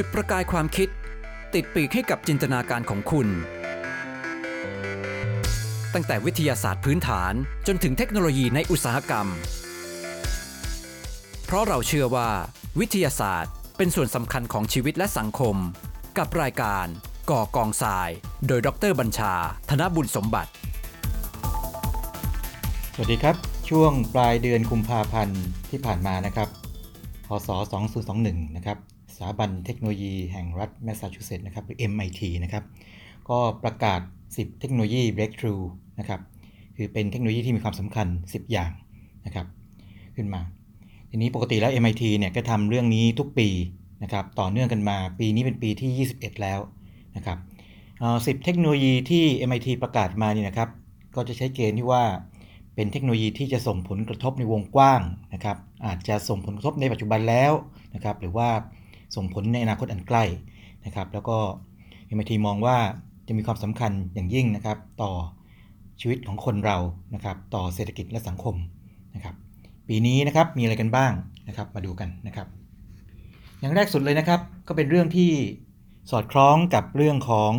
จุดประกายความคิด ติดปีกให้กับจินตนาการของคุณ ตั้งแต่วิทยาศาสตร์พื้นฐานจนถึงเทคโนโลยีในอุตสาหกรรม เพราะเราเชื่อว่า วิทยาศาสตร์เป็นส่วนสำคัญของชีวิตและสังคม กับรายการ ก่อกองทราย โดยดรบัญชา ธนบุญสมบัติ สวัสดีครับ ช่วงปลายเดือนกุมภาพันธ์ที่ผ่านมานะครับพศ 2021 นะครับ สถาบันเทคโนโลยีแห่งรัฐแมสซาชูเซตส์นะครับหรือ MIT นะครับ ก็ประกาศ 10 เทคโนโลยี breakthrough นะครับ คือเป็นเทคโนโลยีที่มีความสำคัญ 10 อย่างนะครับ ขึ้นมา ทีนี้ปกติแล้ว MIT เนี่ยก็ทำเรื่องนี้ทุกปีนะครับ ต่อเนื่องกันมา ปีนี้เป็นปีที่ 21 แล้วนะครับสิบเทคโนโลยีที่ MIT ประกาศมานี่นะครับ ก็จะใช้เกณฑ์ที่ว่าเป็นเทคโนโลยีที่จะส่งผลกระทบในวงกว้างนะครับ อาจจะส่งผลกระทบในปัจจุบันแล้วนะครับ หรือว่า ส่งผลในอนาคตอันใกล้นะครับ แล้วก็ MIT มองว่าจะมีความสำคัญอย่างยิ่งนะครับ ต่อชีวิตของคนเรานะครับ ต่อเศรษฐกิจและสังคมนะครับ ปีนี้นะครับมีอะไรกันบ้างนะครับ มาดูกันนะครับ อย่างแรกสุดเลยนะครับ ก็เป็นเรื่องที่สอดคล้องกับเรื่องของ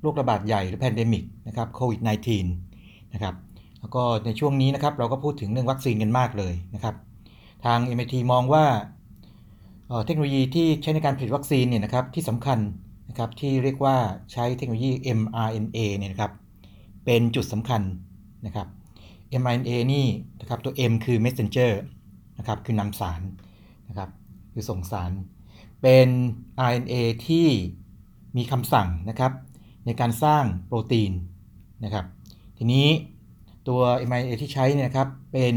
โรคระบาดใหญ่หรือ pandemic นะครับโควิด -19 นะครับแล้วก็ในช่วงนี้นะครับเราก็พูดถึงเรื่องวัคซีนกันมากเลยนะครับ ทาง MIT มองว่า เทคโนโลยีที่ใช้ในการผลิตวัคซีนเนี่ยนะครับที่สำคัญนะครับที่เรียกว่าใช้เทคโนโลยี mRNA เนี่ยนะครับเป็นจุดสำคัญนะครับ mRNA นี่นะครับตัว M คือ messenger นะครับคือนำสารนะครับคือส่งสาร เป็น RNA ที่มีคำสั่งนะครับในการสร้างโปรตีนนะครับทีนี้ตัว mRNA ที่ใช้เนี่ยครับเป็น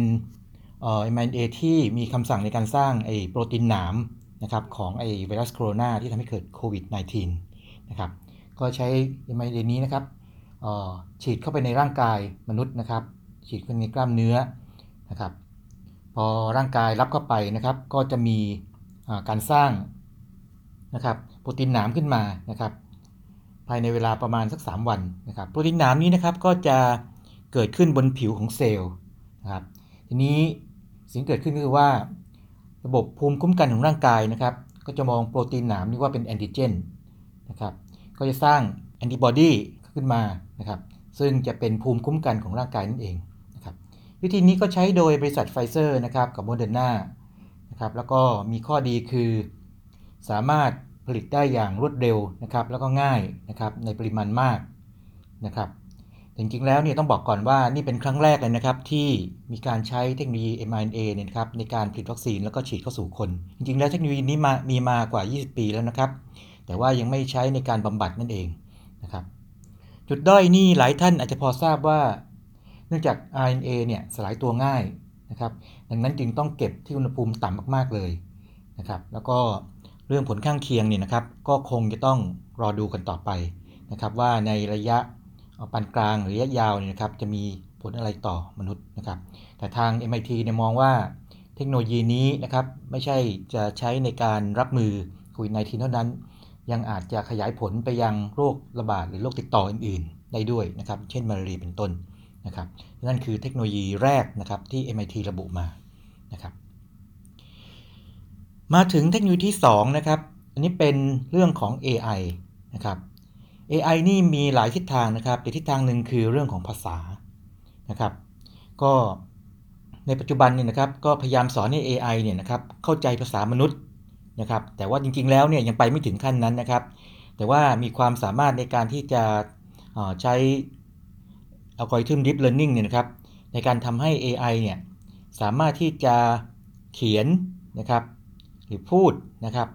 เอ่อ mRNA ที่มีคำสั่งในการสร้างไอ้โปรตีนหนามนะครับของไอ้ไวรัสโคโรนาที่ทำให้เกิดโควิด -19 นะครับก็ใช้ mRNA นี้นะครับฉีดเข้าไปในร่างกายมนุษย์นะครับ ฉีดเข้าในกล้ามเนื้อนะครับ พอร่างกายรับเข้าไปนะครับ ก็จะมีการสร้างนะครับโปรตีนหนามขึ้นมานะครับ ภายในเวลาประมาณสัก 3 วันนะครับ โปรตีนหนามนี้นะครับก็จะเกิดขึ้นบนผิวของเซลล์นะครับ ทีนี้ สิ่งเกิดขึ้นก็คือว่า ระบบภูมิคุ้มกันของร่างกายนะครับ ก็จะมองโปรตีนหนามนี้ว่าเป็นแอนติเจนนะครับก็จะสร้างแอนติบอดีขึ้นมานะครับซึ่งจะเป็นภูมิคุ้มกันของร่างกายนั่นเองนะครับวิธีนี้ก็ใช้โดยบริษัทไฟเซอร์นะครับกับโมเดอร์นานะครับแล้วก็มีข้อดีคือ สามารถผลิตได้อย่างรวดเร็วนะครับแล้วก็ง่ายนะครับในปริมาณมากนะครับ จริงๆแล้วเนี่ยต้องบอกก่อนว่านี่เป็นครั้งแรกเลยนะครับ ที่มีการใช้เทคโนโลยี mRNA เนี่ยครับในการผลิตวัคซีนแล้วก็ฉีดเข้าสู่คน จริงๆแล้วเทคโนโลยีนี้มามีมากว่า 20 ปีแล้วนะครับ แต่ว่ายังไม่ใช้ในการบำบัดนั่นเองนะครับ จุดด้อยนี่หลายท่านอาจจะพอทราบว่า เนื่องจาก RNA เนี่ยสลายตัวง่ายนะครับ ดังนั้นจึงต้องเก็บที่อุณหภูมิต่ำมากๆเลยนะครับ แล้วก็เรื่องผลข้างเคียงเนี่ยนะครับ ก็คงจะต้องรอดูกันต่อไปนะครับว่าในระยะ ปานกลางหรือระยะยาวเนี่ยนะครับจะมีผลอะไรต่อมนุษย์นะครับ แต่ทาง MIT เนี่ยมองว่าเทคโนโลยีนี้นะครับไม่ใช่จะใช้ในการรับมือโควิด -19 เท่านั้น ยังอาจจะขยายผลไปยังโรคระบาดหรือโรคติดต่ออื่น ๆ ได้ด้วยนะครับ เช่นมาลาเรียเป็นต้นนะครับนั่นคือเทคโนโลยีแรกนะครับที่ MIT ระบุมานะครับ มาถึงเทคโนโลยีที่2นะครับอันนี้เป็นเรื่องของ AI นะครับ AI นี่มีหลายทิศทางนะครับแต่ทิศทางหนึ่งคือเรื่องของภาษานะครับ ก็ในปัจจุบันเนี่ยนะครับก็พยายามสอนให้ AI เนี่ยนะครับเข้าใจภาษามนุษย์นะครับ แต่ว่าจริงๆแล้วเนี่ยยังไปไม่ถึงขั้นนั้นนะครับ แต่ว่ามีความสามารถในการที่จะใช้อัลกอริทึม Deep Learning เนี่ยนะครับ ในการทำให้ AI เนี่ยสามารถที่จะเขียนนะครับ หรือพูดนะครับ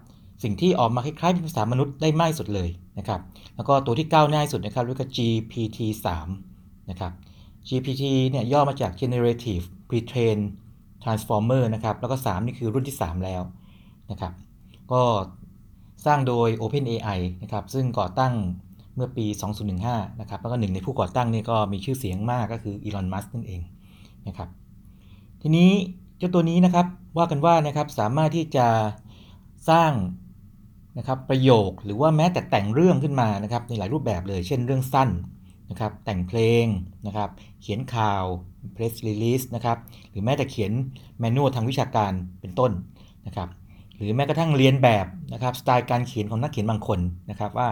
สิ่งที่ออกมาคล้ายๆเป็นภาษามนุษย์ได้มากสุดเลย นะครับ แล้วก็ตัวที่ก้าวหน้าสุดนะครับเรียกว่า GPT 3นะครับ GPT เนี่ยย่อมาจาก Generative Pre-trained Transformer นะครับ แล้วก็ 3 นี่คือรุ่นที่ 3 แล้วนะครับ ก็สร้างโดย OpenAI นะครับ ซึ่งก่อตั้งเมื่อปี 2015 นะครับ แล้วก็หนึ่งในผู้ก่อตั้งนี่ก็มีชื่อเสียงมากก็คืออีลอน มัสก์นั่นเองนะครับ ทีนี้เจ้าตัวนี้นะครับว่ากันว่านะครับสามารถที่จะสร้าง นะครับประโยคหรือว่าแม้แต่แต่งเรื่องขึ้นมานะครับในหลายรูปแบบเลย เช่นเรื่องสั้นนะครับแต่งเพลงนะครับเขียนข่าว press release นะครับหรือแม้แต่เขียนแมนนวลทางวิชาการเป็นต้นนะครับหรือแม้กระทั่งเรียนแบบนะครับสไตล์การเขียนของนักเขียนบางคนนะครับว่า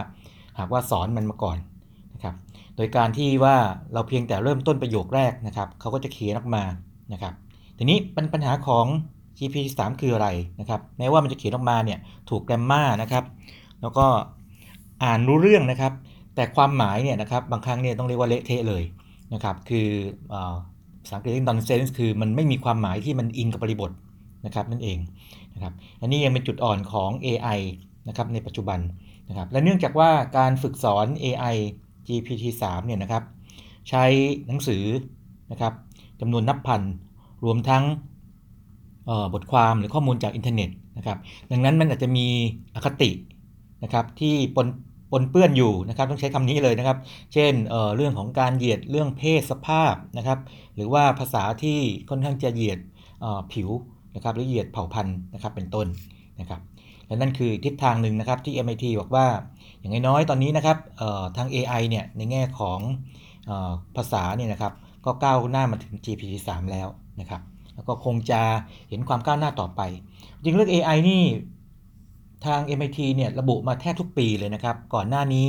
หากว่าสอนมันมาก่อนนะครับโดยการที่ว่าเราเพียงแต่เริ่มต้นประโยคแรกนะครับเขาก็จะเขียนออกมานะครับทีนี้ปัญหาของ GPT-3 คืออะไรนะครับแม้ว่ามันจะเขียนออกมาเนี่ยถูกแกรมมานะครับ แล้วก็อ่านรู้เรื่องนะครับ แต่ความหมายเนี่ยนะครับบางครั้งเนี่ยต้องเรียกว่าเละเทะเลยนะครับ คือภาษาอังกฤษเรียก nonsense คือมันไม่มีความหมายที่มันอิงกับบริบทนะครับนั่นเองนะครับอันนี้ยังเป็นจุดอ่อนของ AI นะครับในปัจจุบันนะครับและเนื่องจากว่าการฝึกสอน AI GPT-3 เนี่ยนะครับใช้หนังสือนะครับจำนวนนับพันรวมทั้ง บทความหรือข้อมูลจากอินเทอร์เน็ตนะครับ ดังนั้นมันอาจจะมีอคตินะครับที่ปนปนเปื้อนอยู่นะครับต้องใช้คำนี้เลยนะครับ เช่นเเรื่องของการเหยียดเรื่องเพศสภาพนะครับ หรือว่าภาษาที่ค่อนข้างจะเหยียดผิวนะครับหรือเหยียดเผ่าพันธุ์นะครับเป็นต้นนะครับและนั่นคือทิศทางหนึ่งนะครับที่ MIT บอกว่าอย่างน้อยตอนนี้นะครับทาง AI เนี่ยในแง่ของอภาษาเนี่ยนะครับก็ก้าวหน้ามาถึง GPT-3 แล้วนะครับ แล้วก็คงจะเห็นความก้าวหน้าต่อไป จริงเรื่อง AI นี่ทาง MIT เนี่ยระบุมาแทบทุกปีเลยนะครับ ก่อนหน้านี้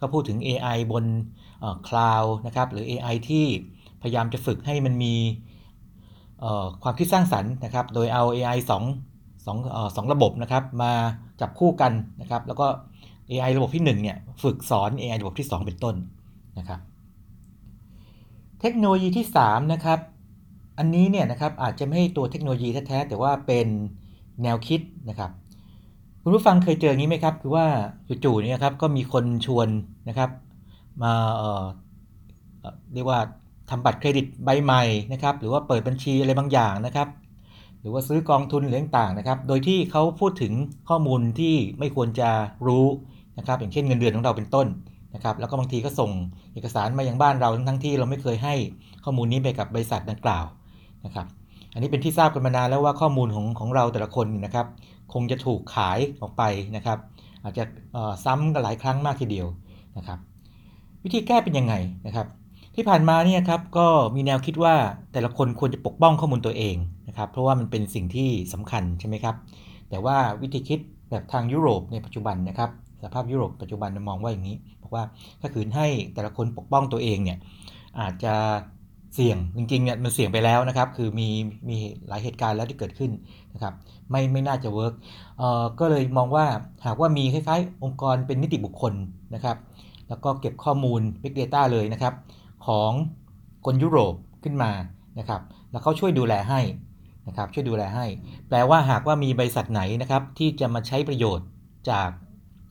ก็พูดถึง AI บนคลาวด์นะครับหรือ AI ที่พยายามจะฝึกให้มันมีความคิดสร้างสรรค์นะครับ โดยเอา AI 2 2 2ระบบนะครับมาจับคู่กันนะครับ แล้วก็ AI ระบบที่1เนี่ยฝึกสอน AI ระบบที่ 2 เป็นต้นนะครับ เทคโนโลยีที่ 3 นะครับ อันนี้เนี่ยนะครับอาจจะไม่ให้ตัวเทคโนโลยีแท้ๆแต่ว่าเป็นแนวคิดนะครับ คุณผู้ฟังเคยเจออย่างนี้ไหมครับ คือว่าจู่ๆเนี่ยครับก็มีคนชวนนะครับมาเอ่อเรียกว่าทำบัตรเครดิตใบใหม่นะครับ หรือว่าเปิดบัญชีอะไรบางอย่างนะครับ หรือว่าซื้อกองทุนหรือต่างๆนะครับ โดยที่เขาพูดถึงข้อมูลที่ไม่ควรจะรู้นะครับ อย่างเช่นเงินเดือนของเราเป็นต้นนะครับ แล้วก็บางทีก็ส่งเอกสารมายังบ้านเราทั้งๆที่เราไม่เคยให้ข้อมูลนี้ไปกับบริษัทดังกล่าว นะครับ อันนี้เป็นที่ทราบกันมานานแล้วว่าข้อมูลของของเราแต่ละคนนะครับ คงจะถูกขายออกไปนะครับ อาจจะซ้ำกันหลายครั้งมากทีเดียวนะครับ วิธีแก้เป็นยังไงนะครับ ที่ผ่านมาเนี่ยครับก็มีแนวคิดว่าแต่ละคนควรจะปกป้องข้อมูลตัวเองนะครับ เพราะว่ามันเป็นสิ่งที่สำคัญใช่ไหมครับ แต่ว่าวิธีคิดแบบทางยุโรปในปัจจุบันนะครับสภาพยุโรปปัจจุบันมองว่าอย่างนี้บอกว่าถ้าขืนให้แต่ละคนปกป้องตัวเองเนี่ยอาจจะ เสี่ยงจริงๆเนี่ยมันเสี่ยงไปแล้วนะครับ คือมีมีหลายเหตุการณ์แล้วที่เกิดขึ้นนะครับไม่ไม่น่าจะ work เอ่อก็เลยมองว่าหากว่ามีคล้ายๆ องค์กรเป็นนิติบุคคลนะครับ แล้วก็เก็บข้อมูล Big Data เลยนะครับ ของคนยุโรปขึ้นมานะครับ แล้วเขาช่วยดูแลให้นะครับช่วยดูแลให้ แปลว่าหากว่ามีบริษัทไหนนะครับ ที่จะมาใช้ประโยชน์จาก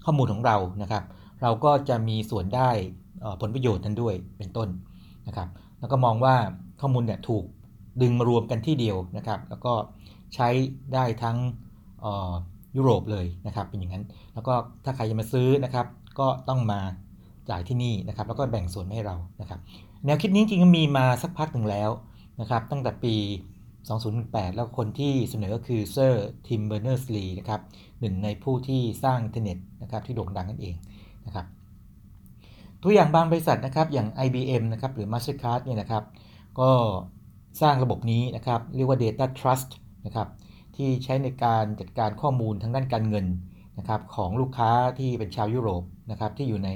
ข้อมูลของเรานะครับ เราก็จะมีส่วนได้ผลประโยชน์นั้นด้วยเป็นต้นนะครับ แล้วก็มองว่าข้อมูลเนี่ยถูกดึงมารวมกันที่เดียวนะครับ แล้วก็ใช้ได้ทั้งยุโรปเลยนะครับ เป็นอย่างนั้น แล้วก็ถ้าใครจะมาซื้อนะครับ ก็ต้องมาจ่ายที่นี่นะครับ แล้วก็แบ่งส่วนให้เรานะครับ แนวคิดนี้จริงๆมีมาสักพักหนึ่งแล้วนะครับ ตั้งแต่ปี 2008 แล้วคนที่เสนอก็คือเซอร์ทิมเบอร์เนอร์สลีนะครับหนึ่งในผู้ที่สร้างอินเทอร์เน็ตนะครับที่โด่งดังนั่นเองนะครับ ตัวอย่างบางบริษัทนะครับอย่าง IBM นะครับหรือ Mastercard เนี่ยนะครับ ก็สร้างระบบนี้นะครับ เรียกว่า Data Trust นะครับที่ใช้ในการจัดการข้อมูลทางด้านการเงินนะครับของลูกค้าที่เป็นชาวยุโรปนะครับที่อยู่ใน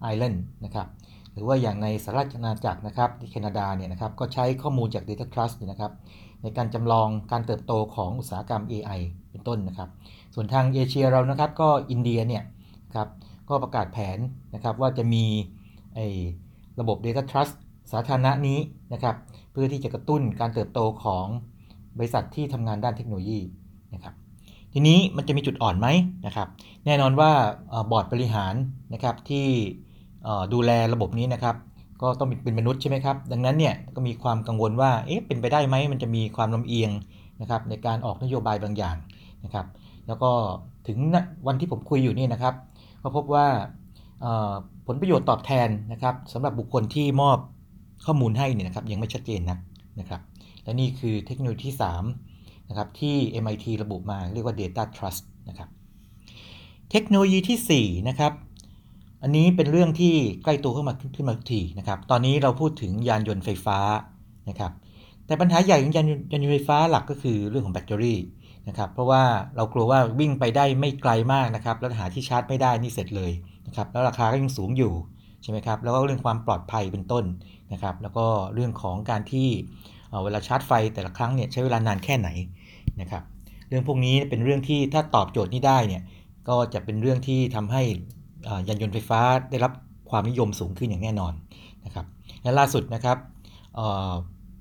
ไอร์แลนด์นะครับหรือว่าอย่างในสหรัฐอาณาจักรนะครับที่แคนาดาเนี่ยนะครับก็ใช้ข้อมูลจาก Data Trust นะครับในการจำลองการเติบโตของอุตสาหกรรม AI เป็นต้นนะครับ ส่วนทางเอเชียเรานะครับก็อินเดียเนี่ยครับ ก็ประกาศแผนนะครับว่าจะมีไอ้ระบบ Data Trust สาธารณะนี้นะครับ เพื่อที่จะกระตุ้นการเติบโตของบริษัทที่ทำงานด้านเทคโนโลยีนะครับ ทีนี้มันจะมีจุดอ่อนไหมนะครับ แน่นอนว่าบอร์ดบริหารนะครับที่ดูแลระบบนี้นะครับ ก็ต้องเป็นมนุษย์ใช่ไหมครับ ดังนั้นเนี่ยก็มีความกังวลว่าเอ๊ะเป็นไปได้ไหมมันจะมีความลำเอียงนะครับในการออกนโยบายบางอย่างนะครับ แล้วก็ถึงวันที่ผมคุยอยู่นี่นะครับ ก็พบว่าผลประโยชน์ตอบแทนนะครับสำหรับบุคคลที่มอบข้อมูลให้เนี่ยนะครับยังไม่ชัดเจนนะนะครับและนี่คือเทคโนโลยีที่3นะครับที่ MIT ระบุมาเรียกว่า Data Trust นะครับเทคโนโลยีที่4นะครับอันนี้เป็นเรื่องที่ใกล้ตัวเข้ามาขึ้นมาทีนะครับตอนนี้เราพูดถึงยานยนต์ไฟฟ้านะครับแต่ปัญหาใหญ่ของยานยนต์ไฟฟ้าหลักก็คือเรื่องของแบตเตอรี่ นะครับเพราะว่าเรากลัวว่าวิ่งไปได้ไม่ไกลมากนะครับแล้วหาที่ชาร์จไม่ได้นี่เสร็จเลยนะครับแล้วราคาก็ยังสูงอยู่ใช่ไหมครับแล้วก็เรื่องความปลอดภัยเป็นต้นนะครับแล้วก็เรื่องของการที่เวลาชาร์จไฟแต่ละครั้งเนี่ยใช้เวลานานแค่ไหนนะครับเรื่องพวกนี้เป็นเรื่องที่ถ้าตอบโจทย์นี้ได้เนี่ยก็จะเป็นเรื่องที่ทำให้ยานยนต์ไฟฟ้าได้รับความนิยมสูงขึ้นอย่างแน่นอนนะครับและล่าสุดนะครับ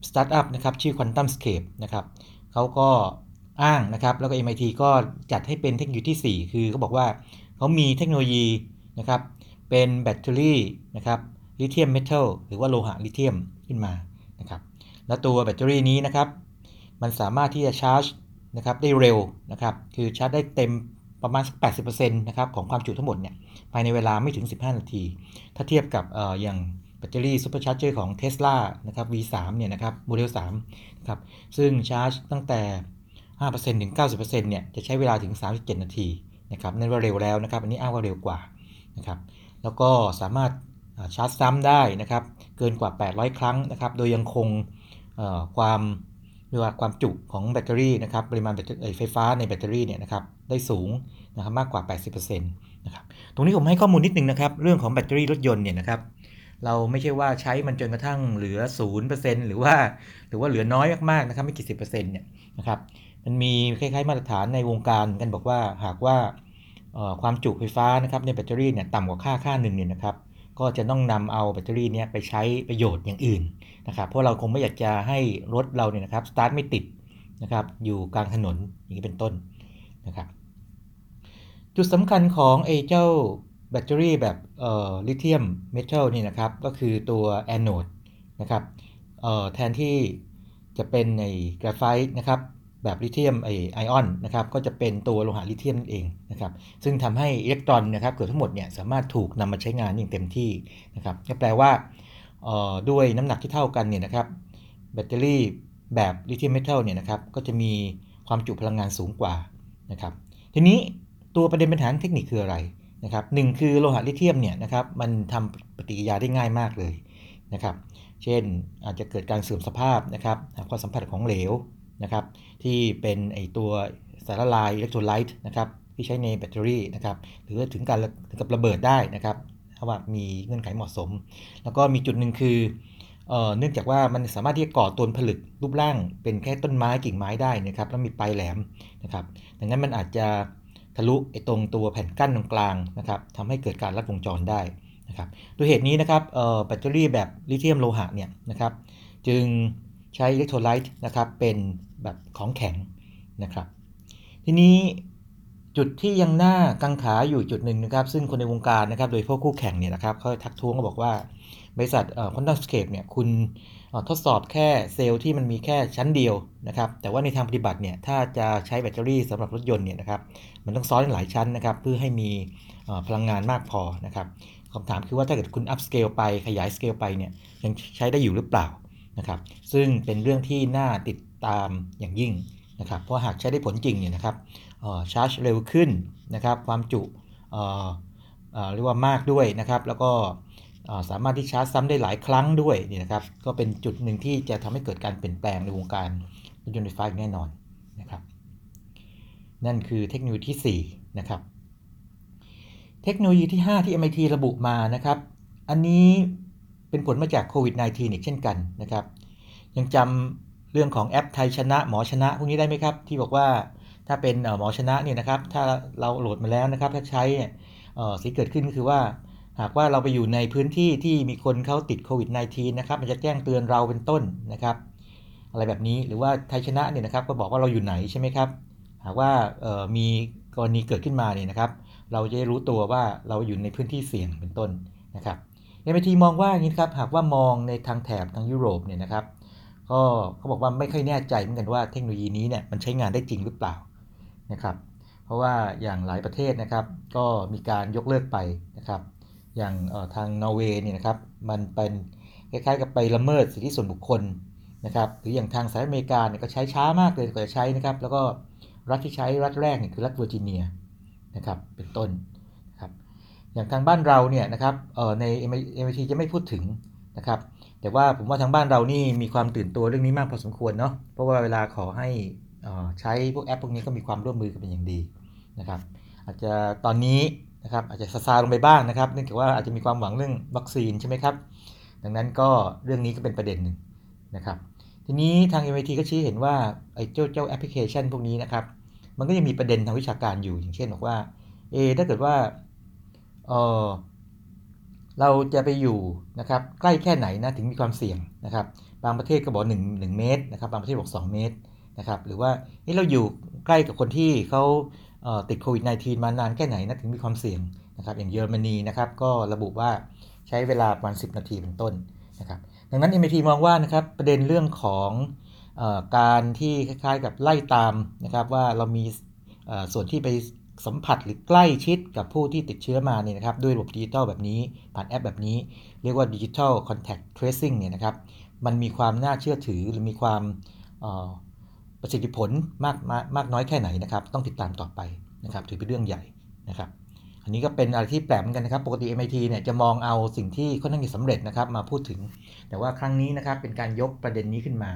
สตาร์ทอัพนะครับชื่อ Quantum Scape นะครับเขาก็ อ้างนะครับ แล้วก็ MIT ก็จัดให้เป็นเทคโนโลยีที่ 4 คือเขาบอกว่าเขามีเทคโนโลยีนะครับเป็นแบตเตอรี่นะครับ lithium metal หรือว่าโลหะลิเธียมขึ้นมานะครับแล้วตัวแบตเตอรี่นี้นะครับ มันสามารถที่จะชาร์จนะครับได้เร็วนะครับ คือชาร์จได้เต็มประมาณสัก80%นะครับของความจุทั้งหมดเนี่ยภายในเวลาไม่ถึง 15 นาที ถ้าเทียบกับออย่างแบตเตอรี่ Supercharger ของ Tesla นะครับ V3 เนี่ยนะครับโมเดล3นะครับซึ่งชาร์จตั้งแต่ 5%ถึง 90%เนี่ยจะใช้เวลาถึง 37 นาทีนะครับนั่นว่าเร็วแล้วนะครับอันนี้อ้างว่าเร็วกว่านะครับแล้วก็สามารถชาร์จซ้ำได้นะครับเกินกว่า 800 ครั้งนะครับโดยยังคงความเรียกว่าความจุของแบตเตอรี่นะครับปริมาณไฟฟ้าในแบตเตอรี่เนี่ยนะครับได้สูงนะครับมากกว่า 80%นะครับตรงนี้ผมให้ข้อมูลนิดนึงนะครับเรื่องของแบตเตอรี่รถยนต์เนี่ยนะครับเราไม่ใช่ว่าใช้มันจนกระทั่งเหลือ 0%หรือว่าหรือว่าเหลือน้อยมากๆนะครับไม่กี่สิบเปอร์เซ็นต์เนี่ยนะครับ มันมีคล้ายๆมาตรฐานในวงการกันบอกว่าหากว่าความจุไฟฟ้านะครับในแบตเตอรี่เนี่ยต่ำกว่าค่าค่าหนึ่งเนี่ยนะครับก็จะต้องนำเอาแบตเตอรี่เนี้ไปใช้ประโยชน์อย่างอื่นนะครับเพราะเราคงไม่อยากจะให้รถเราเนี่ยนะครับสตาร์ทไม่ติดนะครับอยู่กลางถนนอย่างนี้เป็นต้นนะครับจุดสำคัญของไอ้เจ้าแบตเตอรี่แบบลิเธียมเมทัลนี่นะครับก็คือตัวแอนโนดนะครับแทนที่จะเป็นในกราไฟต์นะครับ แบบลิเธียมไอออนนะครับก็จะเป็นตัวโลหะลิเธียมเองนะครับซึ่งทำให้อิเล็กตรอนนะครับเกือบทั้งหมดเนี่ยสามารถถูกนำมาใช้งานอย่างเต็มที่นะครับก็แปลว่าด้วยน้ำหนักที่เท่ากันเนี่ยนะครับแบตเตอรี่แบบลิเธียมเมทัลเนี่ยนะครับก็จะมีความจุพลังงานสูงกว่านะครับทีนี้ตัวประเด็นปัญหาเทคนิคคืออะไรนะครับหคือโลหะลิเธียมเนี่ยนะครับมันทำปฏิกิริยาได้ง่ายมากเลยนะครับเช่นอาจจะเกิดการเสื่อมสภาพนะครับความสัมผัสของเหลว นะครับที่เป็นไอตัวสารละลายอิเล็กโทรไลต์นะครับที่ใช้ในแบตเตอรี่นะครับหรือถึงการถึงกับระเบิดได้นะครับถ้าว่ามีเงื่อนไขเหมาะสม แล้วก็มีจุดหนึ่งคือเเนื่องจากว่ามันสามารถที่จะก่อตัวผลึกรูปร่างเป็นแค่ต้นไม้กิ่งไม้ได้นะครับแล้วมีปลายแหลมนะครับดังนั้นมันอาจจะทะลุไอ้ตรงตัวแผ่นกั้นตรงกลางนะครับทำให้เกิดการลัดวงจรได้นะครับด้วยเหตุนี้นะครับแบตเตอรี่แบบลิเธียมโลหะเนี่ยนะครับจึงใช้อิเล็กโทรไลต์นะครับเป็น แบบของแข็งนะครับ ทีนี้จุดที่ยังหน้ากังขาอยู่จุดหนึ่งนะครับ ซึ่งคนในวงการนะครับโดยพวกคู่แข่งเนี่ยนะครับเขาทักท้วงก็บอกว่าบริษัท QuantumScape เนี่ยคุณทดสอบแค่เซลล์ที่มันมีแค่ชั้นเดียวนะครับ แต่ว่าในทางปฏิบัติเนี่ยถ้าจะใช้แบตเตอรี่สำหรับรถยนต์เนี่ยนะครับมันต้องซ้อนหลายชั้นนะครับ เพื่อให้มีพลังงานมากพอนะครับคำถามคือว่าถ้าเกิดคุณ upscale ไปขยายสเกลไปเนี่ยยังใช้ได้อยู่หรือเปล่านะครับ ซึ่งเป็นเรื่องที่น่าติด ตามอย่างยิ่งนะครับเพราะหากใช้ได้ผลจริงเนี่ยนะครับชาร์จเร็วขึ้นนะครับความจุเรียกว่ามากด้วยนะครับแล้วก็สามารถที่ชาร์จซ้ำได้หลายครั้งด้วยนี่นะครับก็เป็นจุดหนึ่งที่จะทำให้เกิดการเปลี่ยนแปลงในวงการรถยนต์ไฟฟ้าแน่นอนนะครับนั่นคือเทคโนโลยีที่4นะครับเทคโนโลยีที่ 5 ที่ MIT ระบุมานะครับ อันนี้เป็นผลมาจากโควิด -19 อีกเช่นกันนะครับ ยังจำ เรื่องของแอปไทยชนะหมอชนะพวกนี้ได้ไหมครับ ที่บอกว่าถ้าเป็นหมอชนะเนี่ยนะครับ ถ้าเราโหลดมาแล้วนะครับ ถ้าใช้สิ่งเกิดขึ้นก็คือว่า หากว่าเราไปอยู่ในพื้นที่ที่มีคนเขาติดโควิด -19 นะครับ มันจะแจ้งเตือนเราเป็นต้นนะครับ อะไรแบบนี้หรือว่าไทยชนะเนี่ยนะครับ ก็บอกว่าเราอยู่ไหนใช่ไหมครับ หากว่ามีกรณีเกิดขึ้นมาเนี่ยนะครับ เราจะรู้ตัวว่าเราอยู่ในพื้นที่เสี่ยงเป็นต้นนะครับเอ็มทีมองว่าอย่างนี้ครับหากว่ามองในทางแถบทางยุโรปเนี่ยนะครับ ก็เขาบอกว่าไม่ค่อยแน่ใจเหมือนกันว่าเทคโนโลยีนี้เนี่ยมันใช้งานได้จริงหรือเปล่านะครับ เพราะว่าอย่างหลายประเทศนะครับ ก็มีการยกเลิกไปนะครับ อย่างทางนอร์เวย์เนี่ยนะครับ มันเป็นคล้ายๆกับไปละเมิดสิทธิส่วนบุคคลนะครับหรืออย่างทางสหรัฐอเมริกาเนี่ยก็ใช้ช้ามากเลยกว่าจะใช้นะครับ แล้วก็รัฐที่ใช้รัฐแรกเนี่ยคือรัฐเวอร์จิเนียนะครับเป็นต้นนะครับอย่างทางบ้านเราเนี่ยนะครับใน MIT จะไม่พูดถึงนะครับ แต่ว่าผมว่าทางบ้านเรานี่มีความตื่นตัวเรื่องนี้มากพอสมควรเนาะเพราะว่าเวลาขอให้ใช้พวกแอปพวกนี้ก็มีความร่วมมือกันเป็นอย่างดีนะครับอาจจะตอนนี้นะครับอาจจะซาซาลงไปบ้างนะครับเนื่องจากว่าอาจจะมีความหวังเรื่องวัคซีนใช่ไหมครับ ดังนั้นก็เรื่องนี้ก็เป็นประเด็นหนึ่งนะครับ ทีนี้ทาง MIT ก็ชี้เห็นว่าไอ้เจ้าเจ้าแอปพลิเคชันพวกนี้นะครับ มันก็ยังมีประเด็นทางวิชาการอยู่อย่างเช่นบอกว่าเอถ้าเกิดว่าเออ เราจะไปอยู่นะครับใกล้แค่ไหนนะถึงมีความเสี่ยงนะครับ บางประเทศก็บอก1 1เมตรนะครับบางประเทศบอก 2 เมตรนะครับหรือว่าเราอยู่ใกล้กับคนที่เขาติดโควิด -19 มานานแค่ไหนนะถึงมีความเสี่ยงนะครับอย่างเยอรมนีนะครับก็ระบุว่าใช้เวลาประมาณ 10 นาทีเป็นต้นนะครับดังนั้น MIT มองว่านะครับประเด็นเรื่องของอการที่คล้ายๆกับไล่ตามนะครับว่าเรามีส่วนที่ไป สัมผัสหรือใกล้ชิดกับผู้ที่ติดเชื้อมาเนี่ยนะครับด้วยระบบดิจิตอลแบบนี้ ผ่านแอปแบบนี้ เรียกว่าดิจิทัลคอนแทคเทรซิ่งเนี่ยนะครับมันมีความน่าเชื่อถือหรือมีความประสิทธิผลมากมากมากน้อยแค่ไหนนะครับ ต้องติดตามต่อไปนะครับ ถือเป็นเรื่องใหญ่นะครับ อันนี้ก็เป็นอะไรที่แปลกเหมือนกันนะครับ ปกติ MIT เนี่ยจะมองเอาสิ่งที่ค่อนข้างจะสำเร็จนะครับ มาพูดถึง แต่ว่าครั้งนี้นะครับเป็นการยกประเด็นนี้ขึ้นมา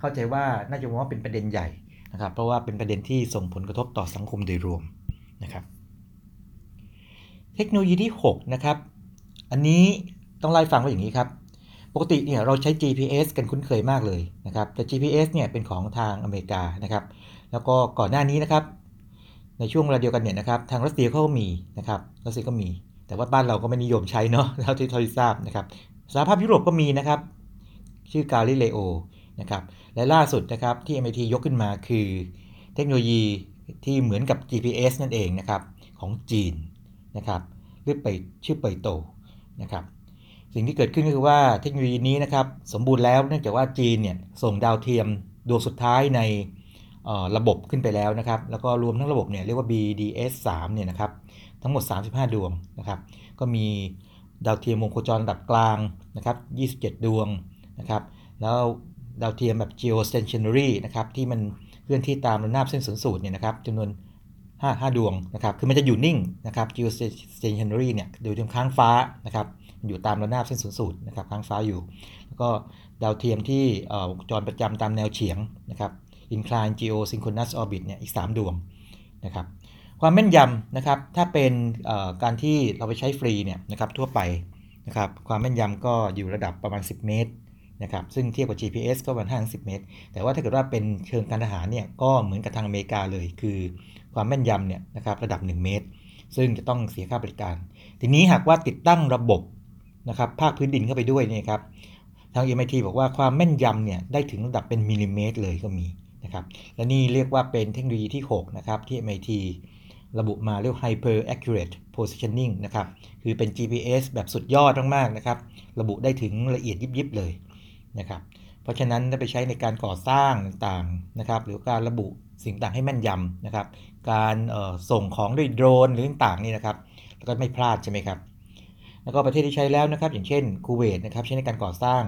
เข้าใจว่าน่าจะมองว่าเป็นประเด็นใหญ่นะครับ เพราะว่าเป็นประเด็นที่ส่งผลกระทบต่อสังคมโดยรวม นะครับเทคโนโลยีที่ 6 นะครับ อันนี้ต้องไล่ฟังว่าอย่างนี้ครับ ปกติเนี่ยเราใช้ GPS กันคุ้นเคยมากเลยนะครับ แต่ GPS เนี่ยเป็นของทางอเมริกานะครับ แล้วก็ก่อนหน้านี้นะครับ ในช่วงเวลาเดียวกันเนี่ยนะครับ ทางรัสเซียเขาก็มีนะครับ รัสเซียก็มี แต่ว่าบ้านเราก็ไม่นิยมใช้เนาะเท่าที่ทราบนะครับ สหภาพยุโรปก็มีนะครับ ชื่อกาลิเลโอนะครับ และล่าสุดนะครับที่ MIT ยกขึ้นมาคือเทคโนโลยี ที่เหมือนกับ GPS นั่นเองนะครับของจีนนะครับหรือไปชื่อเปยโตนะครับสิ่งที่เกิดขึ้นก็คือว่าเทคโนโลยีนี้นะครับสมบูรณ์แล้วเนื่องจากว่าจีนเนี่ยส่งดาวเทียมดวงสุดท้ายในระบบขึ้นไปแล้วนะครับ แล้วก็รวมทั้งระบบเนี่ยเรียกว่า BDS 3เนี่ยนะครับทั้งหมด 35 ดวงนะครับ ก็มีดาวเทียมวงโคจรระดับกลางนะครับ 27 ดวงนะครับ แล้วดาวเทียมแบบ geostationary นะครับที่มัน เคลื่อนที่ตามระนาบเส้นศูนย์สูตรเนี่ยนะครับจำนวน5 5ดวงนะครับคือมันจะอยู่นิ่งนะครับ geostationary เนี่ยอยู่ที่ค้างฟ้านะครับอยู่ตามระนาบเส้นศูนย์สูตรนะครับค้างฟ้าอยู่ แล้วก็ดาวเทียมที่วงจรประจำตามแนวเฉียงนะครับ incline geosynchronous orbit เนี่ยอีก 3 ดวงนะครับความแม่นยำนะครับถ้าเป็นการที่เราไปใช้ฟรีเนี่ยนะครับทั่วไปนะครับความแม่นยำก็อยู่ระดับประมาณ 10 เมตร นะครับซึ่งเทียบกับ GPS ก็ประมาณ50เมตร แต่ว่าถ้าเกิดว่าเป็นเชิงการทหารเนี่ยก็เหมือนกับทางอเมริกาเลย คือความแม่นยำเนี่ยนะครับระดับ 1 เมตร ซึ่งจะต้องเสียค่าบริการ ทีนี้หากว่าติดตั้งระบบนะครับภาคพื้นดินเข้าไปด้วยนี่ครับทาง MIT บอกว่าความแม่นยำเนี่ยได้ถึงระดับเป็นมิลลิเมตรเลยก็มีนะครับและนี่เรียกว่าเป็นเทคโนโลยีที่ 6 นะครับ ที่ MIT ระบุมาเรียก hyper accurate positioning นะครับ คือเป็น GPS แบบสุดยอดมากๆนะครับ ระบุได้ถึงละเอียดยิบๆเลย นะครับ เพราะฉะนั้นถ้าไปใช้ในการก่อสร้างต่างนะครับ หรือการระบุสิ่งต่างให้แม่นยำนะครับ การส่งของด้วยโดรนหรือต่างนี่นะครับ แล้วก็ไม่พลาดใช่ไหมครับ แล้วก็ประเทศที่ใช้แล้วนะครับ อย่างเช่นคูเวตนะครับใช้ในการก่อสร้าง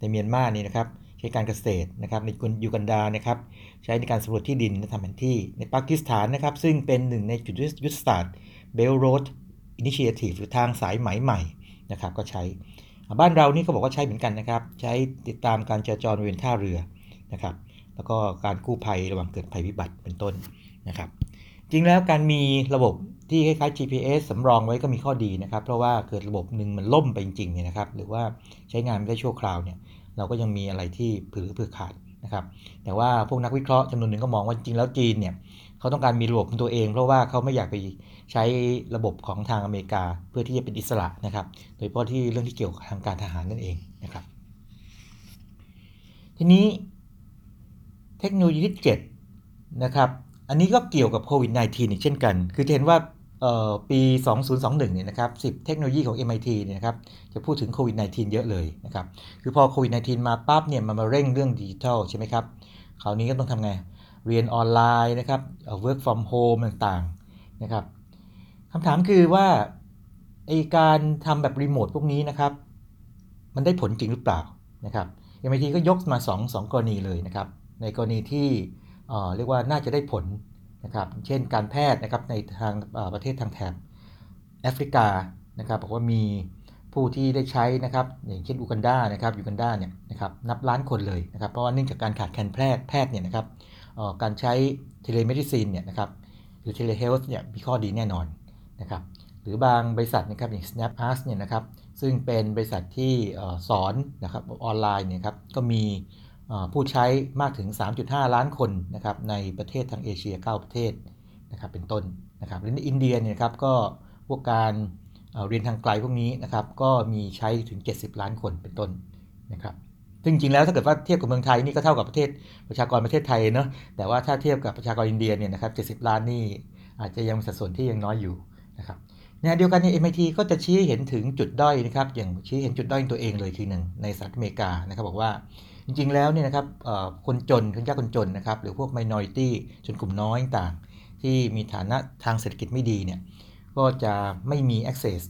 ในเมียนมานี่นะครับใช้การเกษตรนะครับในยูกันดานะครับใช้ในการสำรวจที่ดินและทำแผนที่ในปากีสถานนะครับ ซึ่งเป็นหนึ่งในจุดยุทธศาสตร์ Belt Road Initiative หรือทางสายไหมใหม่นะครับก็ใช้ บ้านเรานี่เขาบอกว่าใช้เหมือนกันนะครับ ใช้ติดตามการจราจรบริเวณท่าเรือนะครับ แล้วก็การกู้ภัยระหว่างเกิดภัยพิบัติเป็นต้นนะครับ จริงแล้วการมีระบบที่คล้ายๆ GPS สำรองไว้ก็มีข้อดีนะครับ เพราะว่าเกิดระบบหนึ่งมันล่มไปจริงๆเนี่ยนะครับ หรือว่าใช้งานไม่ได้ชั่วคราวเนี่ย เราก็ยังมีอะไรที่ผือเพื่อขาดนะครับ แต่ว่าพวกนักวิเคราะห์จำนวนหนึ่งก็มองว่าจริงแล้วจีนเนี่ยเขาต้องการมีระบบของตัวเอง เพราะว่าเขาไม่อยากไป ใช้ระบบของทางอเมริกาเพื่อที่จะเป็นอิสระนะครับ โดยเฉพาะที่เรื่องที่เกี่ยวกับทางการทหารนั่นเองนะครับ ทีนี้เทคโนโลยีที่7นะครับ อันนี้ก็เกี่ยวกับโควิด -19 อีกเช่นกัน คือเห็นว่าปี 2021 เนี่ยนะครับ 10 เทคโนโลยีของ MIT เนี่ยนะครับ จะพูดถึงโควิด -19 เยอะเลยนะครับ คือพอโควิด -19 มาปั๊บเนี่ย มันมาเร่งเรื่องดิจิทัลใช่ไหมครับ คราวนี้ก็ต้องทำไง เรียนออนไลน์นะครับ work from home ต่างๆ นะครับ คำถามคือว่าไอการทำแบบรีโมทพวกนี้นะครับ มันได้ผลจริงหรือเปล่านะครับ MIT ก็ยกมา2 2กรณีเลยนะครับ ในกรณีที่เรียกว่าน่าจะได้ผลนะครับ เช่นการแพทย์นะครับในทางประเทศทางแถบแอฟริกานะครับบอกว่ามีผู้ที่ได้ใช้นะครับอย่างเช่นอูกันดานะครับยูกันดาเนี่ยนะครับนับล้านคนเลยนะครับเพราะว่าเนื่องจากการขาดแคลนแพทย์แพทย์เนี่ยนะครับการใช้ telemedicine เนี่ยนะครับหรือ telehealth เนี่ยมีข้อดีแน่นอน นะครับหรือบางบริษัทนะครับอย่าง Snapask เนี่ยนะครับซึ่งเป็นบริษัทที่สอนนะครับออนไลน์เนี่ยครับก็มีผู้ใช้มากถึง 3.5 ล้านคนนะครับในประเทศทางเอเชีย 9 ประเทศนะครับเป็นต้นนะครับหรือในอินเดียเนี่ยครับก็พวกการเรียนทางไกลพวกนี้นะครับก็มีใช้ถึง 70 ล้านคนเป็นต้นนะครับซึ่งจริงแล้วถ้าเกิดว่าเทียบกับเมืองไทยนี่ก็เท่ากับประเทศประชากรประเทศไทยเนาะแต่ว่าถ้าเทียบกับประชากรอินเดียเนี่ยนะครับ70 ล้านนี่อาจจะยังสัดส่วนที่ยังน้อยอยู่ นะครับในเดียวกันเนี่ย MIT ก็จะชี้เห็นถึงจุดด้อยนะครับ อย่างชี้เห็นจุดด้อยตัวเองเลยทีหนึ่งในสหรัฐอเมริกานะครับบอกว่าจริงๆแล้วเนี่ยนะครับคนจนคนยากคนจนนะครับ หรือพวก minority ชนกลุ่มน้อยต่างที่มีฐานะทางเศรษฐกิจไม่ดีเนี่ยก็จะไม่มี access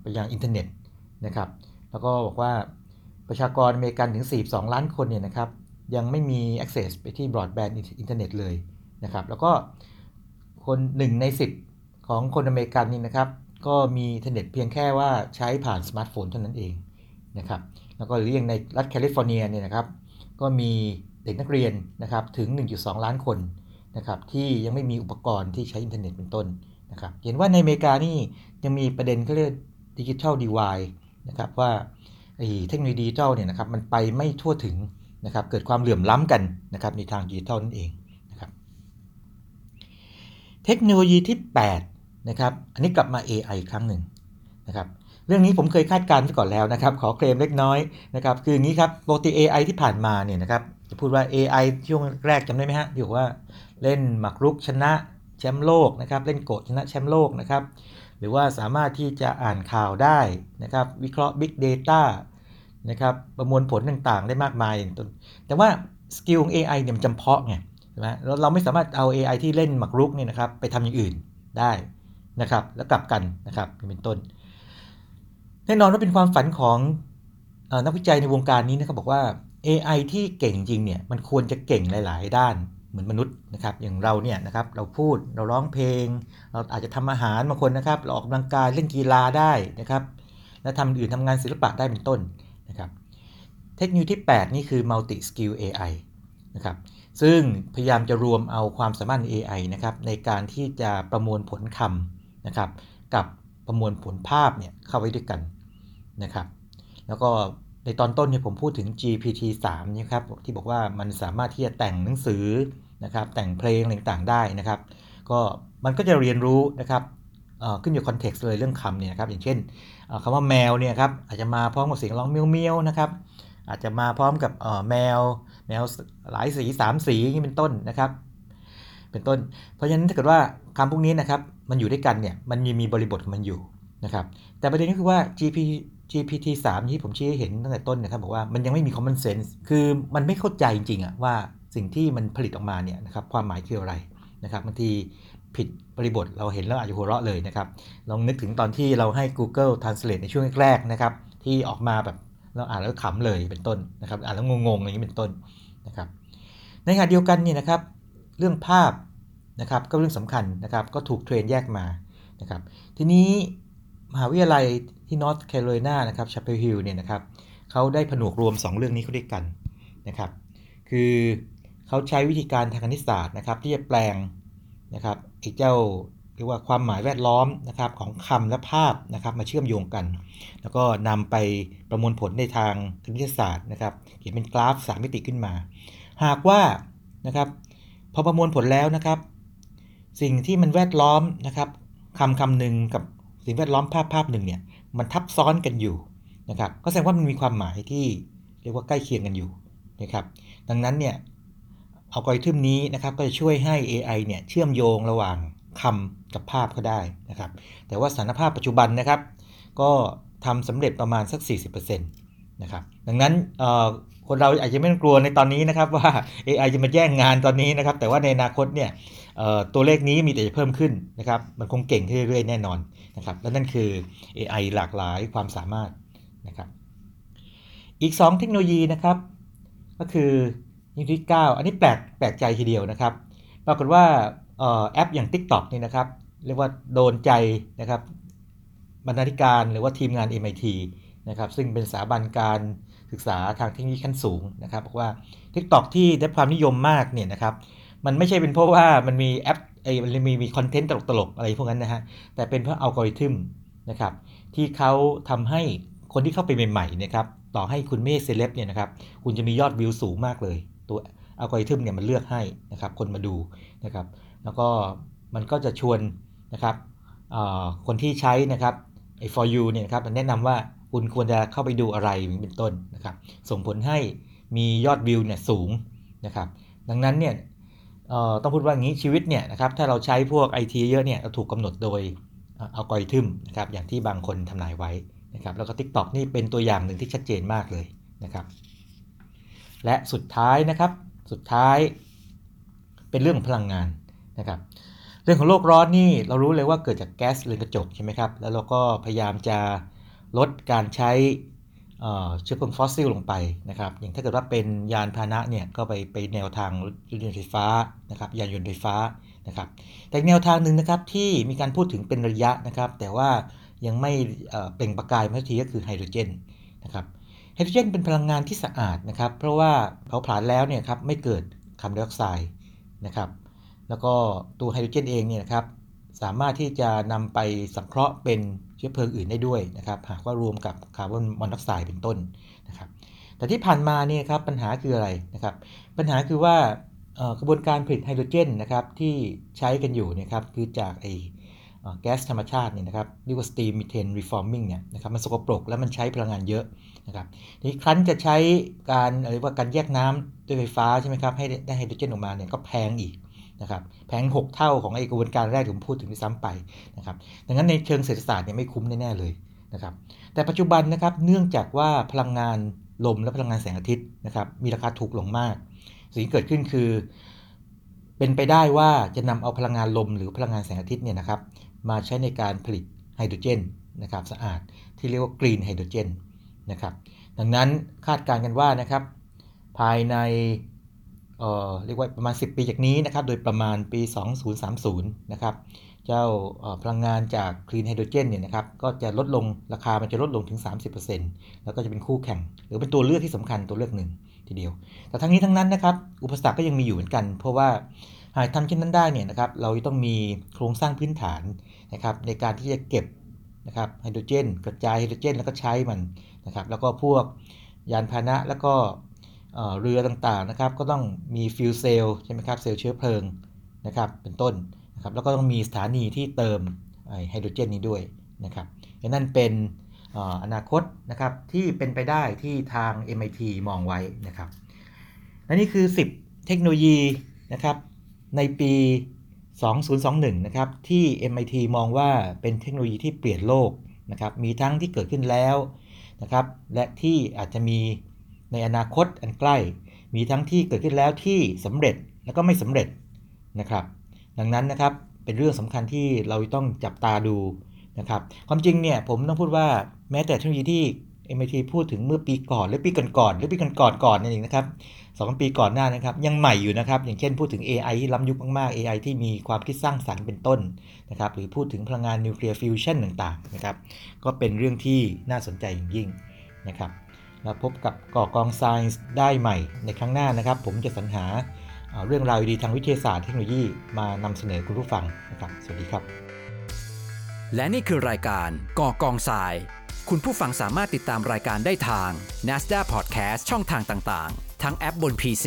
ไปยังอินเทอร์เน็ตนะครับ แล้วก็บอกว่าประชากรอเมริกันถึง 42 ล้านคนเนี่ยนะครับ ยังไม่มี access ไปที่ broadband อินเทอร์เน็ตเลยนะครับ แล้วก็คน 1 ใน 10 ของคนอเมริกันนี่นะครับ ก็มีอินเทอร์เน็ตเพียงแค่ว่าใช้ผ่านสมาร์ทโฟนเท่านั้นเองนะครับ แล้วก็เรียงในรัฐแคลิฟอร์เนียเนี่ยนะครับ ก็มีเด็กนักเรียนนะครับถึง 1.2 ล้านคนนะครับที่ยังไม่มีอุปกรณ์ที่ใช้อินเทอร์เน็ตเป็นต้นนะครับ เห็นว่าในอเมริกานี่ยังมีประเด็นเขาเรียก digital divide นะครับว่าเทคโนโลยีดิจิทัลเนี่ยนะครับมันไปไม่ทั่วถึงนะครับเกิดความเหลื่อมล้ำกันนะครับในทางดิจิทัลนั่นเองนะครับเทคโนโลยีที่ 8 นะครับอันนี้กลับมา AI อีกครั้งหนึ่งนะครับเรื่องนี้ผมเคยคาดการณ์ไว้ก่อนแล้วนะครับขอเคลมเล็กน้อยนะครับคืออย่างนี้ครับปกติ AI ที่ผ่านมาเนี่ยนะครับจะพูดว่า AI ช่วงแรกจำได้ไหมฮะที่บอกว่าเล่นหมากรุกชนะแชมป์โลกนะครับเล่นโกดชนะแชมป์โลกนะครับหรือว่าสามารถที่จะอ่านข่าวได้นะครับวิเคราะห์ Big Data นะครับประมวลผลต่างๆ ได้มากมายแต่ว่าskill ของ AI เนี่ยมันจำเพาะไงใช่ไหมเราเราไม่สามารถเอา AI ที่เล่นหมากรุกเนี่ยนะครับไปทำอย่างอื่นได้ นะครับ แล้วกลับกันนะครับเป็นต้น แน่นอนว่าเป็นความฝันของนักวิจัยในวงการนี้นะครับบอกว่า AI ที่เก่งจริงเนี่ยมันควรจะเก่งหลาย ๆ ด้านเหมือนมนุษย์นะครับอย่างเราเนี่ยนะครับเราพูดเราร้องเพลง เราอาจจะทำอาหารบางคนนะครับเราออกกำลังกายเล่นกีฬาได้นะครับและทำอื่นทำงานศิลปะได้เป็นต้นนะครับเทคโนโลยีที่ 8 นี่คือ multi skill AI นะครับซึ่งพยายามจะรวมเอาความสามารถ AI นะครับในการที่จะประมวลผลคำ นะครับ กับประมวลผลภาพเนี่ยเข้าไว้ด้วยกันนะครับ แล้วก็ในตอนต้นเนี่ยผมพูดถึง GPT 3นะครับที่บอกว่ามันสามารถที่จะแต่งหนังสือนะครับ แต่งเพลงต่างๆได้นะครับ ก็มันก็จะเรียนรู้นะครับขึ้นอยู่คอนเท็กซ์เลยเรื่องคำเนี่ยนะครับอย่างเช่นคำว่าแมวเนี่ยครับอาจจะมาพร้อมกับเสียงร้องเมียวเมียวนะครับ อาจจะมาพร้อมกับแมวแมวหลายสี3สีอย่างนี้เป็นต้นนะครับ เป็นต้น เพราะฉะนั้นถ้าเกิดว่าคำพวกนี้นะครับมันอยู่ด้วยกันเนี่ยมันมีมีบริบทของมันอยู่นะครับแต่ประเด็นก็คือว่า GP GPT 3 ที่ผมชี้ให้เห็นตั้งแต่ต้นนะครับบอกว่ามันยังไม่มี common sense คือมันไม่เข้าใจจริงๆอะว่าสิ่งที่มันผลิตออกมาเนี่ยนะครับความหมายคืออะไรนะครับบางทีผิดบริบทเราเห็นแล้วอาจจะหัวเราะเลยนะครับ ลองนึกถึงตอนที่เราให้ Google Translate ในช่วงแรกๆนะครับที่ออกมาแบบเราอ่านแล้วขำเลยเป็นต้นนะครับอ่านแล้วงงๆอย่างนี้เป็นต้นนะครับในขณะเดียวกันเนี่ยนะครับ เรื่องภาพนะครับก็เรื่องสำคัญนะครับก็ถูก train แยกมานะครับทีนี้มหาวิทยาลัยที่นอร์ทแคโรไลนานะครับ Chapel Hill เนี่ยนะครับเขาได้ผนวกรวม 2 เรื่องนี้เข้าด้วยกันนะครับคือเขาใช้วิธีการทางคณิตศาสตร์นะครับที่จะแปลงนะครับไอ้เจ้าเรียกว่าความหมายแวดล้อมนะครับของคำและภาพนะครับมาเชื่อมโยงกัน แล้วก็นำไปประมวลผลในทางคณิตศาสตร์นะครับเขียนเป็นกราฟ3มิติขึ้นมา หากว่านะครับ พอประมวลผลแล้วนะครับ สิ่งที่มันแวดล้อมนะครับคำคำหนึ่งกับสิ่งแวดล้อมภาพภาพหนึ่งเนี่ยมันทับซ้อนกันอยู่นะครับ ก็แสดงว่ามันมีความหมายที่เรียกว่าใกล้เคียงกันอยู่นะครับดังนั้นเนี่ยอัลกอริทึมนี้นะครับก็จะช่วยให้ AI เนี่ยเชื่อมโยงระหว่างคำกับภาพก็ได้นะครับ แต่ว่าสถานภาพปัจจุบันนะครับ ก็ทำสำเร็จประมาณสัก 40%นะครับดังนั้น คนเราอาจจะไม่ต้องกลัวในตอนนี้นะครับว่า AI จะมาแย่งงานตอนนี้นะครับ แต่ว่าในอนาคตเนี่ยตัวเลขนี้มีแต่จะเพิ่มขึ้นนะครับ มันคงเก่งขึ้นเรื่อยๆแน่นอนนะครับ และนั่นคือ AI หลากหลายความสามารถนะครับ อีก 2 เทคโนโลยีนะครับ ก็คือยิ่งที่ 9 อันนี้แปลกแปลกใจทีเดียวนะครับ ปรากฏว่าแอปอย่าง TikTok นี่นะครับ เรียกว่าโดนใจนะครับบรรณาธิการหรือว่าทีมงาน MIT นะครับ ซึ่งเป็นสถาบันการ ศึกษาทางเทคโนโลยีขั้นสูงนะครับบอกว่า TikTok ที่ได้ความนิยมมากเนี่ยนะครับมันไม่ใช่เป็นเพราะว่ามันมีแอปไอ้มันมีมี content ตลกๆ อะไรพวกนั้นนะฮะแต่เป็นเพราะอัลกอริทึมนะครับที่เขาทำให้คนที่เข้าไปใหม่ๆนะครับต่อให้คุณไม่เซเลบเนี่ยนะครับคุณจะมียอดวิวสูงมากเลย ตัวอัลกอริทึมเนี่ยมันเลือกให้นะครับคนมาดูนะครับแล้วก็มันก็จะชวนนะครับคนที่ใช้นะครับไอ้ for you เนี่ยนะครับมันแนะนำว่า คุณควรจะเข้าไปดูอะไรเป็นต้นนะครับ ส่งผลให้มียอดวิวเนี่ยสูงนะครับ ดังนั้นเนี่ยต้องพูดว่างี้ชีวิตเนี่ยนะครับถ้าเราใช้พวกไอทีเยอะเนี่ยถูกกำหนดโดยอัลกอริทึมนะครับอย่างที่บางคนทำนายไว้นะครับแล้วก็ TikTok นี่เป็นตัวอย่างหนึ่งที่ชัดเจนมากเลยนะครับ และสุดท้ายนะครับสุดท้ายเป็นเรื่องพลังงานนะครับเรื่องของโลกร้อนนี่เรารู้เลยว่าเกิดจากแก๊สเรือนกระจกใช่ไหมครับแล้วเราก็พยายามจะ ลดการใช้เชื้อเพลิงฟอสซิลลงไปนะครับอย่างถ้าเกิดว่าเป็นยานพาหนะเนี่ยก็ไปไปแนวทางรถยนต์ไฟฟ้านะครับยานยนต์ไฟฟ้านะครับแต่แนวทางหนึ่งนะครับที่มีการพูดถึงเป็นระยะนะครับ แต่ว่ายังไม่เปล่งประกายสักทีก็คือไฮโดรเจนนะครับไฮโดรเจนเป็นพลังงานที่สะอาดนะครับ เพราะว่าเผาผลาญแล้วเนี่ยครับไม่เกิดคาร์บอนไดออกไซด์นะครับแล้วก็ตัวไฮโดรเจนเองเนี่ยนะครับ สามารถที่จะนำไปสังเคราะห์เป็นเชื้อเพลิงอื่นได้ด้วยนะครับ หากว่ารวมกับคาร์บอนมอนอกไซด์เป็นต้นนะครับ แต่ที่ผ่านมาเนี่ยครับปัญหาคืออะไรนะครับ ปัญหาคือว่ากระบวนการผลิตไฮโดรเจนนะครับที่ใช้กันอยู่นะครับคือจากไอแก๊สธรรมชาติเนี่ยนะครับเรียกว่า steam methane reforming เนี่ยนะครับมันสกปรกแล้วมันใช้พลังงานเยอะนะครับทีนี้ครั้นจะใช้การอะไรว่าการแยกน้ำด้วยไฟฟ้าใช่ไหมครับให้ได้ไฮโดรเจนออกมาเนี่ยก็แพงอีก นะครับแพง 6 เท่าของไอกระบวนการแรกที่ผมพูดถึงที่ซ้ำไปนะครับดังนั้นในเชิงเศรษฐศาสตร์เนี่ยไม่คุ้มแน่ๆเลยนะครับแต่ปัจจุบันนะครับเนื่องจากว่าพลังงานลมและพลังงานแสงอาทิตย์นะครับมีราคาถูกลงมาก สิ่งที่เกิดขึ้นคือ เป็นไปได้ว่าจะนำเอาพลังงานลมหรือพลังงานแสงอาทิตย์เนี่ยนะครับมาใช้ในการผลิตไฮโดรเจนนะครับสะอาดที่เรียกว่ากรีนไฮโดรเจนนะครับดังนั้นคาดการณ์กันว่านะครับภายใน เเรียกว่าประมาณ 10 ปีจากนี้นะครับ โดยประมาณปี 2030 นะครับ เจ้าพลังงานจากคลีนไฮโดรเจนเนี่ยนะครับ ก็จะลดลงราคามันจะลดลงถึง 30%แล้วก็จะเป็นคู่แข่ง หรือเป็นตัวเลือกที่สำคัญตัวเลือกหนึ่งทีเดียว แต่ทั้งนี้ทั้งนั้นนะครับ อุปสรรคก็ยังมีอยู่เหมือนกัน เพราะว่าหากทำเช่นนั้นได้เนี่ยนะครับ เราต้องมีโครงสร้างพื้นฐานนะครับในการที่จะเก็บนะครับไฮโดรเจน กระจายไฮโดรเจน แล้วก็ใช้มันนะครับ แล้วก็พวกยานพาหนะแล้วก็ เรือต่างๆนะครับก็ต้องมี fuel cell ใช่ไหมครับเซลล์เชื้อเพลิงนะครับเป็นต้นนะครับแล้วก็ต้องมีสถานีที่เติมไฮโดรเจนนี้ด้วยนะครับนั่นเป็นอนาคตนะครับที่เป็นไปได้ที่ทาง MIT มองไว้นะครับและนี่คือ 10 เทคโนโลยีนะครับในปี 2021 นะครับที่ MIT มองว่าเป็นเทคโนโลยีที่เปลี่ยนโลกนะครับมีทั้งที่เกิดขึ้นแล้วนะครับและที่อาจจะมี ในอนาคตอันใกล้ มีทั้งที่เกิดขึ้นแล้วที่สำเร็จแล้วก็ไม่สำเร็จนะครับ ดังนั้นนะครับเป็นเรื่องสำคัญที่เราต้องจับตาดูนะครับความจริงเนี่ยผมต้องพูดว่าแม้แต่เทคโนโลยีที่ MIT พูดถึงเมื่อปีก่อนหรือปีก่อนๆหรือปีก่อนๆก่อนนั่นเองนะครับสองปีก่อนหน้านะครับ ยังใหม่อยู่นะครับ อย่างเช่นพูดถึง AI ที่ล้ำยุคมากๆ AI ที่มีความคิดสร้างสรรค์เป็นต้นนะครับ หรือพูดถึงพลังงานนิวเคลียร์ฟิวชันต่างๆนะครับ ก็เป็นเรื่องที่น่าสนใจอย่างยิ่งนะครับ แล้วพบกับก่อกองไซน์ได้ใหม่ในครั้งหน้านะครับ ผมจะสรรหาเรื่องราวดีทางวิทยาศาสตร์เทคโนโลยีมานำเสนอคุณผู้ฟังนะครับ สวัสดีครับ และนี่คือรายการก่อกองทราย คุณผู้ฟังสามารถติดตามรายการได้ทาง NSTDA Podcast ช่องทางต่างๆ ทั้งแอปบน PC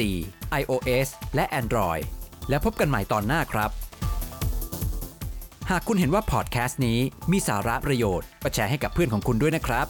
iOS และ Android และพบกันใหม่ตอนหน้าครับ หากคุณเห็นว่าพอดแคสต์นี้มีสาระประโยชน์ก็แชร์ให้กับเพื่อนของคุณด้วยนะครับ